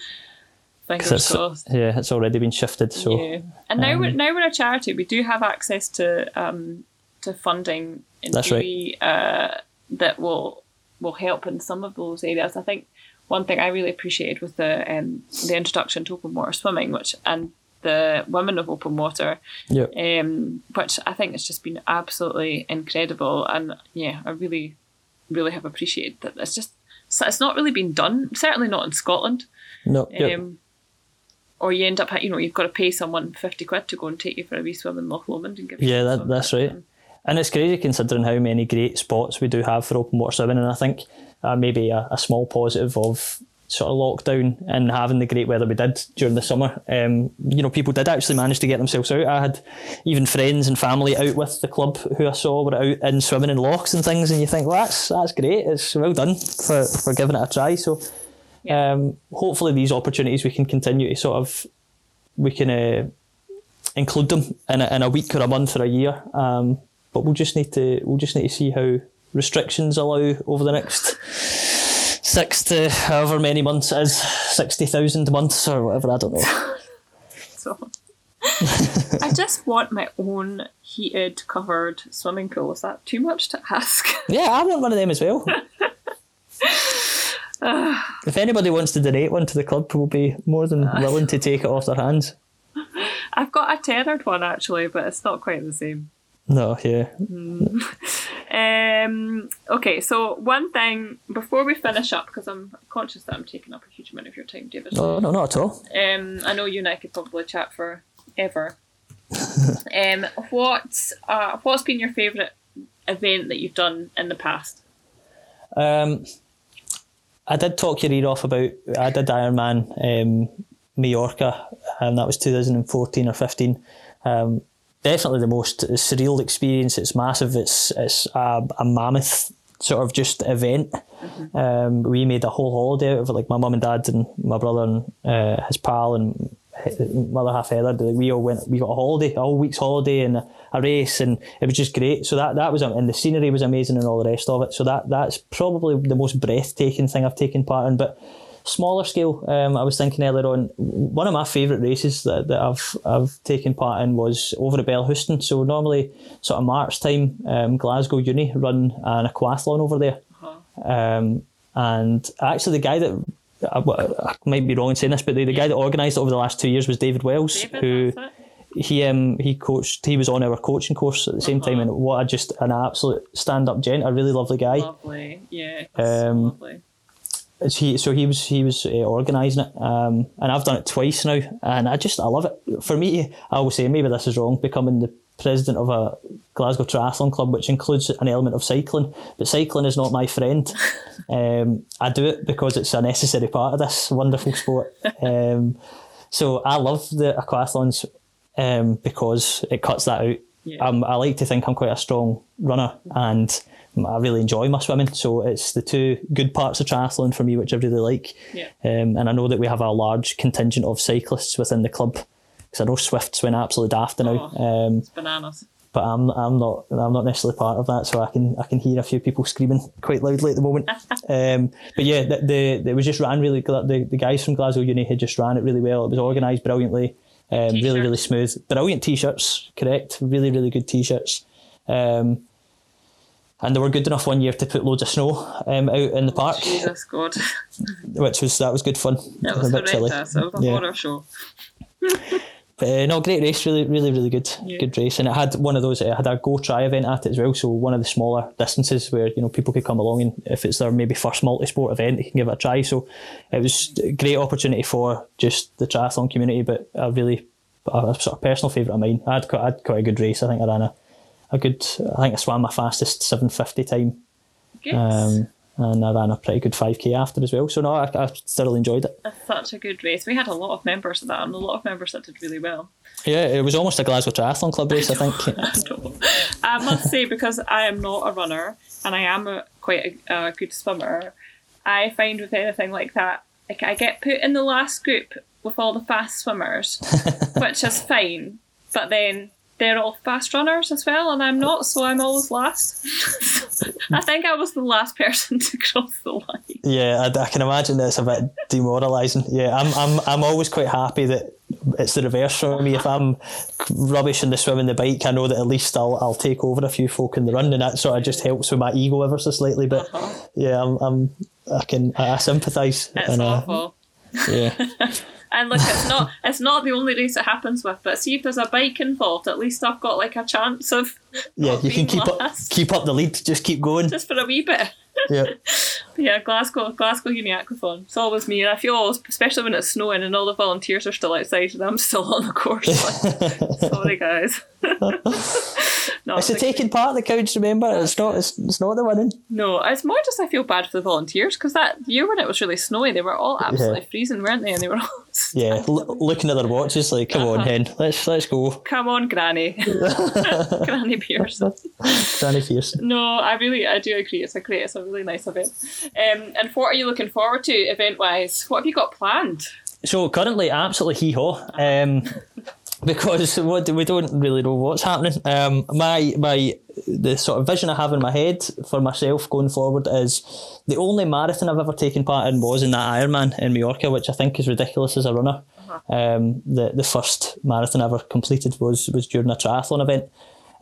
Fingers crossed. Yeah, it's already been shifted. So yeah. and now um, we're now we're a charity. We do have access to um, to funding in that's right. uh, that will will help in some of those areas. I think one thing I really appreciated was the um, the introduction to open water swimming, which and the women of open water, yeah. um, which I think has just been absolutely incredible. And yeah, I really, really have appreciated that. It's just it's not really been done. Certainly not in Scotland. No. Um, or you end up, you know, you've got to pay someone 50 quid to go and take you for a wee swim in Loch Lomond and give you Yeah, that, that's right. And it's crazy considering how many great spots we do have for open water swimming. And I think uh, maybe a, a, small positive of sort of lockdown and having the great weather we did during the summer. Um, you know, people did actually manage to get themselves out. I had even friends and family out with the club who I saw were out in swimming in lochs and things. And you think, well, that's that's great. It's well done for, for giving it a try. So yeah. Um, hopefully, these opportunities we can continue to sort of we can uh, include them in a, in a week or a month or a year. Um, but we'll just need to we'll just need to see how restrictions allow over the next six to however many months it is. sixty thousand months or whatever. I don't know. So I just want my own heated, covered swimming pool. Is that too much to ask? Yeah, I want one of them as well. Ah. if anybody wants to donate one to the club, we'll be more than ah. willing to take it off their hands. I've got a tethered one actually, but it's not quite the same. No, yeah. Mm. Um, okay, so one thing before we finish up, because I'm conscious that I'm taking up a huge amount of your time, David. No, no, not at all. Um, I know you and I could probably chat for ever. um, what uh, what's been your favourite event that you've done in the past? Um, I did talk your ear off about. I did Ironman um, Mallorca, and that was 2014 or 15. Um, definitely the most surreal experience. It's massive. It's it's a, a mammoth sort of just event. Um, we made a whole holiday out of it. Like my mum and dad and my brother and uh, his pal and mother half Heather. like, We all went. We got a holiday, a whole week's holiday, and a, a race, and it was just great. So that that was and the scenery was amazing and all the rest of it. So that that's probably the most breathtaking thing I've taken part in. But smaller scale, um, I was thinking earlier on. One of my favourite races that, that I've I've taken part in was over at Bellahouston. So normally, sort of March time, um, Glasgow Uni run an aquathlon over there. Um, and actually, the guy that I, I might be wrong in saying this, but the, the guy that organised it over the last two years was David Wells, David, who he um he coached. He was on our coaching course at the same time, and what a just an absolute stand up gent, a really lovely guy. Lovely, yeah, so Um, lovely. He so he was he was uh, organising it, um, and I've done it twice now, and I just I love it. For me, I will say maybe this is wrong, becoming the president of a Glasgow Triathlon Club, which includes an element of cycling, but cycling is not my friend. um, I do it because it's a necessary part of this wonderful sport. Um, so I love the aquathlons um, because it cuts that out. Yeah. Um, I like to think I'm quite a strong runner and I really enjoy my swimming. So it's the two good parts of triathlon for me, which I really like. Yeah. Um, and I know that we have a large contingent of cyclists within the club because I know Zwift's went absolutely daft now. Um, It's bananas. but I'm I'm not I'm not necessarily part of that, so I can I can hear a few people screaming quite loudly at the moment. um, but yeah, the, the it was just ran really. The, the guys from Glasgow Uni had just ran it really well. It was organised brilliantly, um, really really smooth. Brilliant t-shirts, correct? Really really good t-shirts. Um, and they were good enough one year to put loads of snow um, out in the park, Jesus God, which was that was good fun. that was a bit chilly. It was a Yeah. horror show. But uh, no, great race, really, really, really good, Yeah. good race, and it had one of those. It had a go try event at it as well, so one of the smaller distances where you know people could come along and if it's their maybe first multi sport event, they can give it a try. So it was a great opportunity for just the triathlon community, but a really a sort of personal favourite of mine. I had quite, I had quite a good race. I think I ran a, a good. I think I swam my fastest seven fifty time, Good. um, and I ran a pretty good five k after as well. So no, I, I thoroughly enjoyed it. It's such a good race. We had a lot of members of that, and a lot of members that did really well. Yeah, it was almost a Glasgow Triathlon Club race. I think. I must say, because I am not a runner and I am a, quite a, a good swimmer, I find with anything like that, like I get put in the last group with all the fast swimmers, which is fine. But then they're all fast runners as well, and I'm not, so I'm always last. I think I was the last person to cross the line. Yeah, I, I can imagine that's a bit demoralising. Yeah, I'm, I'm, I'm always quite happy that it's the reverse for me. If I'm rubbish in the swim and the bike, I know that at least I'll, I'll take over a few folk in the run, and that sort of just helps with my ego ever so slightly. But yeah, I'm, I'm I can I sympathise. It's and, uh, awful. yeah, And look, it's not it's not the only race it happens with, but see if there's a bike involved, at least I've got like a chance of yeah, you can keep up keep up the lead. Just keep going. just for a wee bit. Yeah, Yeah, Glasgow, Glasgow Uni Aquathon. It's always me, and I feel always, especially when it's snowing and all the volunteers are still outside, and I'm still on the course. Like, sorry, guys. no, it's the like- taking part that counts. Remember, it's not it's, it's not the winning. no, it's more just I feel bad for the volunteers because that year when it was really snowy, they were all absolutely Yeah. freezing, weren't they? And they were all. Yeah, l- looking at their watches, like, come on, Uh-huh. hen, let's let's go. Come on, Granny. Granny Pearson. Danny Fierce. No, I really, I do agree. It's a great, it's a really nice event. Um, and what are you looking forward to event wise? What have you got planned? So currently, absolutely hee haw. Um, because what we don't really know what's happening. Um, my my the sort of vision I have in my head for myself going forward is the only marathon I've ever taken part in was in that Ironman in Mallorca, which I think is ridiculous as a runner. Um, the the first marathon I ever completed was was during a triathlon event.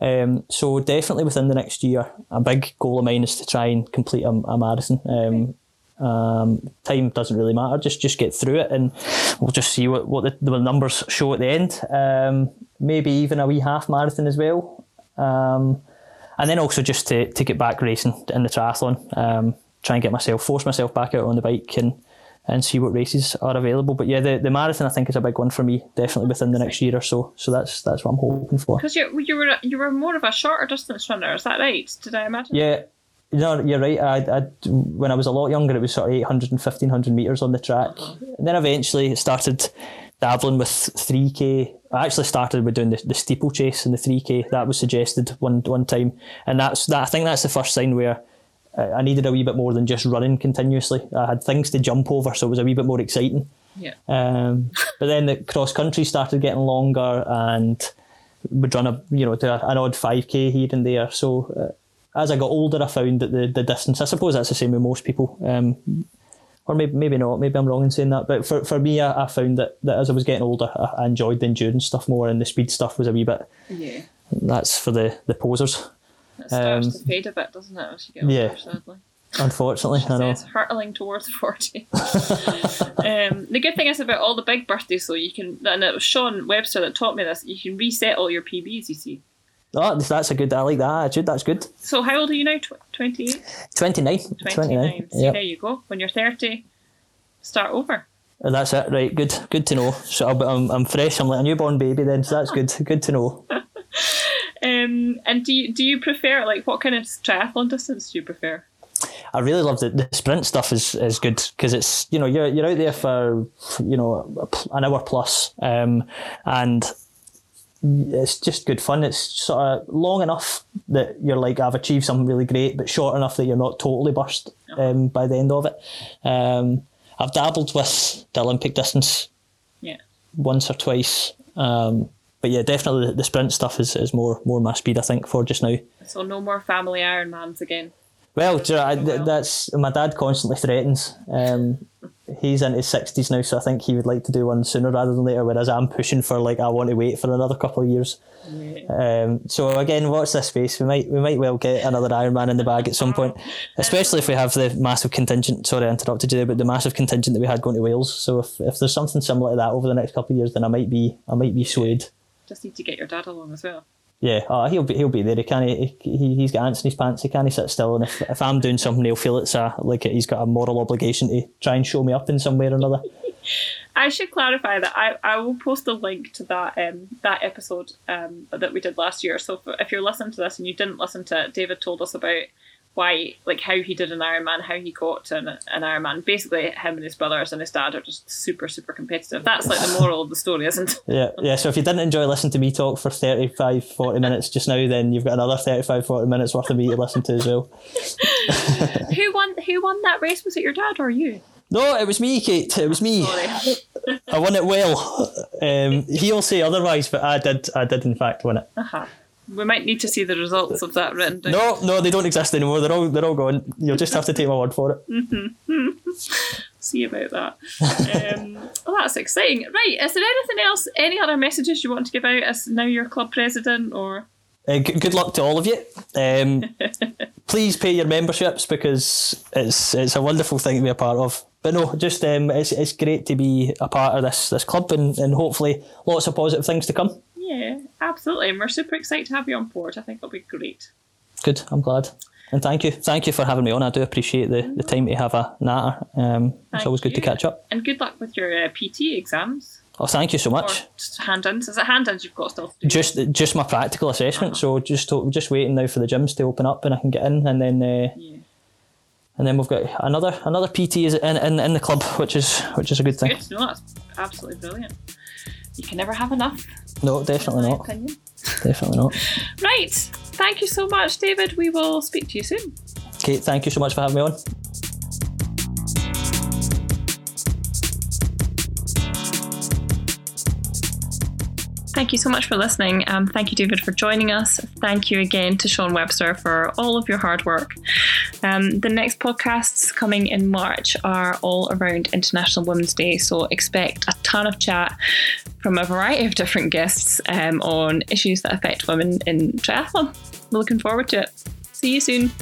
Um, so definitely within the next year, a big goal of mine is to try and complete a, a marathon. Um, um, time doesn't really matter. Just just get through it, and we'll just see what what the, the numbers show at the end. Um, maybe even a wee half marathon as well. Um, and then also just to, to get back racing in the triathlon. Um, try and get myself force myself back out on the bike and and see what races are available. But yeah, the, the marathon I think is a big one for me, definitely within the next year or so. So that's that's what I'm hoping for. Because you you were you were more of a shorter distance runner, is that right? Did I imagine? Yeah. No, you're right. I, I, when I was a lot younger, it was sort of 800 and 1500 metres on the track. And then eventually it started dabbling with 3k. I actually started with doing the, the steeplechase and the 3k. That was suggested one one time. And that's that. I think that's the first sign where I needed a wee bit more than just running continuously. I had things to jump over, so it was a wee bit more exciting. Yeah. Um, but then the cross country started getting longer, and would run a you know to an odd five k here and there. So uh, as I got older, I found that the, the distance. I suppose that's the same with most people. Um, or maybe maybe not. Maybe I'm wrong in saying that. But for, for me, I, I found that, that as I was getting older, I, I enjoyed the endurance stuff more, and the speed stuff was a wee bit. Yeah. That's for the the posers. It starts Um, to fade a bit, doesn't it, as you get older, yeah. sadly. Unfortunately, I know. It's hurtling towards 40. um, the good thing is about all the big birthdays, though, you can, and it was Sean Webster that taught me this, you can reset all your PBs, you see. Oh, that's a good. I like that attitude. That's good. So, how old are you now? Tw- 28? 29. 29. 29. See, Yeah. there you go. When you're 30, start over. That's it. Right. Good. Good to know. So I'll, I'm, I'm fresh. I'm like a newborn baby then. So that's good. Good to know. Um, and do you, do you prefer, like, what kind of triathlon distance do you prefer? I really love the, the sprint stuff is, is good because it's you know you're you're out there for you know an hour plus um, and it's just good fun. It's sort of long enough that you're like I've achieved something really great, but short enough that you're not totally burst um, by the end of it. Um, I've dabbled with the Olympic distance Yeah. once or twice. Um, but yeah, definitely the, the sprint stuff is, is more more my speed, I think, for just now. So, no more family Ironmans again. Well, you know, I, that's my dad constantly threatens. Um, he's in his sixties now, so I think he would like to do one sooner rather than later. Whereas I'm pushing for like I want to wait for another couple of years. Um, so again, watch this space. We might we might well get another Ironman in the bag at some point, especially if we have the massive contingent. Sorry, I interrupted you there, but the massive contingent that we had going to Wales. So if, if there's something similar to that over the next couple of years, then I might be I might be swayed. Just need to get your dad along as well. Yeah, oh, he'll be he'll be there. He can't. He, he's got ants in his pants. He can't sit still. And if, if I'm doing something, he'll feel it's a like he's got a moral obligation to try and show me up in some way or another. I should clarify that I, I will post a link to that um, that episode um, that we did last year. So if, if you're listening to this and you didn't listen to it, David told us about why, like how he did an Ironman, how he got to an, an Ironman. Basically, him and his brothers and his dad are just super, super competitive. That's like the moral of the story, isn't it? Yeah, yeah. So if you didn't enjoy listening to me talk for 35, 40 minutes just now, then you've got another 35, 40 minutes worth of me to listen to as well. who won? Who won that race? Was it your dad or you? No, it was me, Kate. It was me. I won it well. Um, he'll say otherwise, but I did. I did in fact win it. uh-huh. We might need to see the results of that written down. No, no, they don't exist anymore. They're all they're all gone. You'll just have to take my word for it. see about that. Um, well, that's exciting. Right, is there anything else, any other messages you want to give out as now you're club president or? Uh, g- good luck to all of you. Um, please pay your memberships because it's it's a wonderful thing to be a part of. But no, just um, it's it's great to be a part of this this club and, and hopefully lots of positive things to come. Yeah, absolutely. And we're super excited to have you on board. I think it'll be great. Good, I'm glad. And thank you, thank you for having me on. I do appreciate the, the time to have a natter. Um, it's always good to catch up. And good luck with your uh, PT exams. Oh, thank you so much. just hand-ins. Is it hand-ins you've got still to do? Just just my practical assessment. Uh-huh. So just to, just waiting now for the gyms to open up and I can get in, and then uh, Yeah. and then we've got another another PT is in, in in the club, which is which is a good thing. Good. No, that's absolutely brilliant. You can never have enough, No, definitely not. opinion. Definitely not. Right. Thank you so much, David. We will speak to you soon. Kate, thank you so much for having me on. Thank you so much for listening. Um, thank you, David, for joining us. Thank you again to Sean Webster for all of your hard work. Um, the next podcasts coming in March are all around International Women's Day, so expect a ton of chat from a variety of different guests um, on issues that affect women in triathlon. Looking forward to it. See you soon.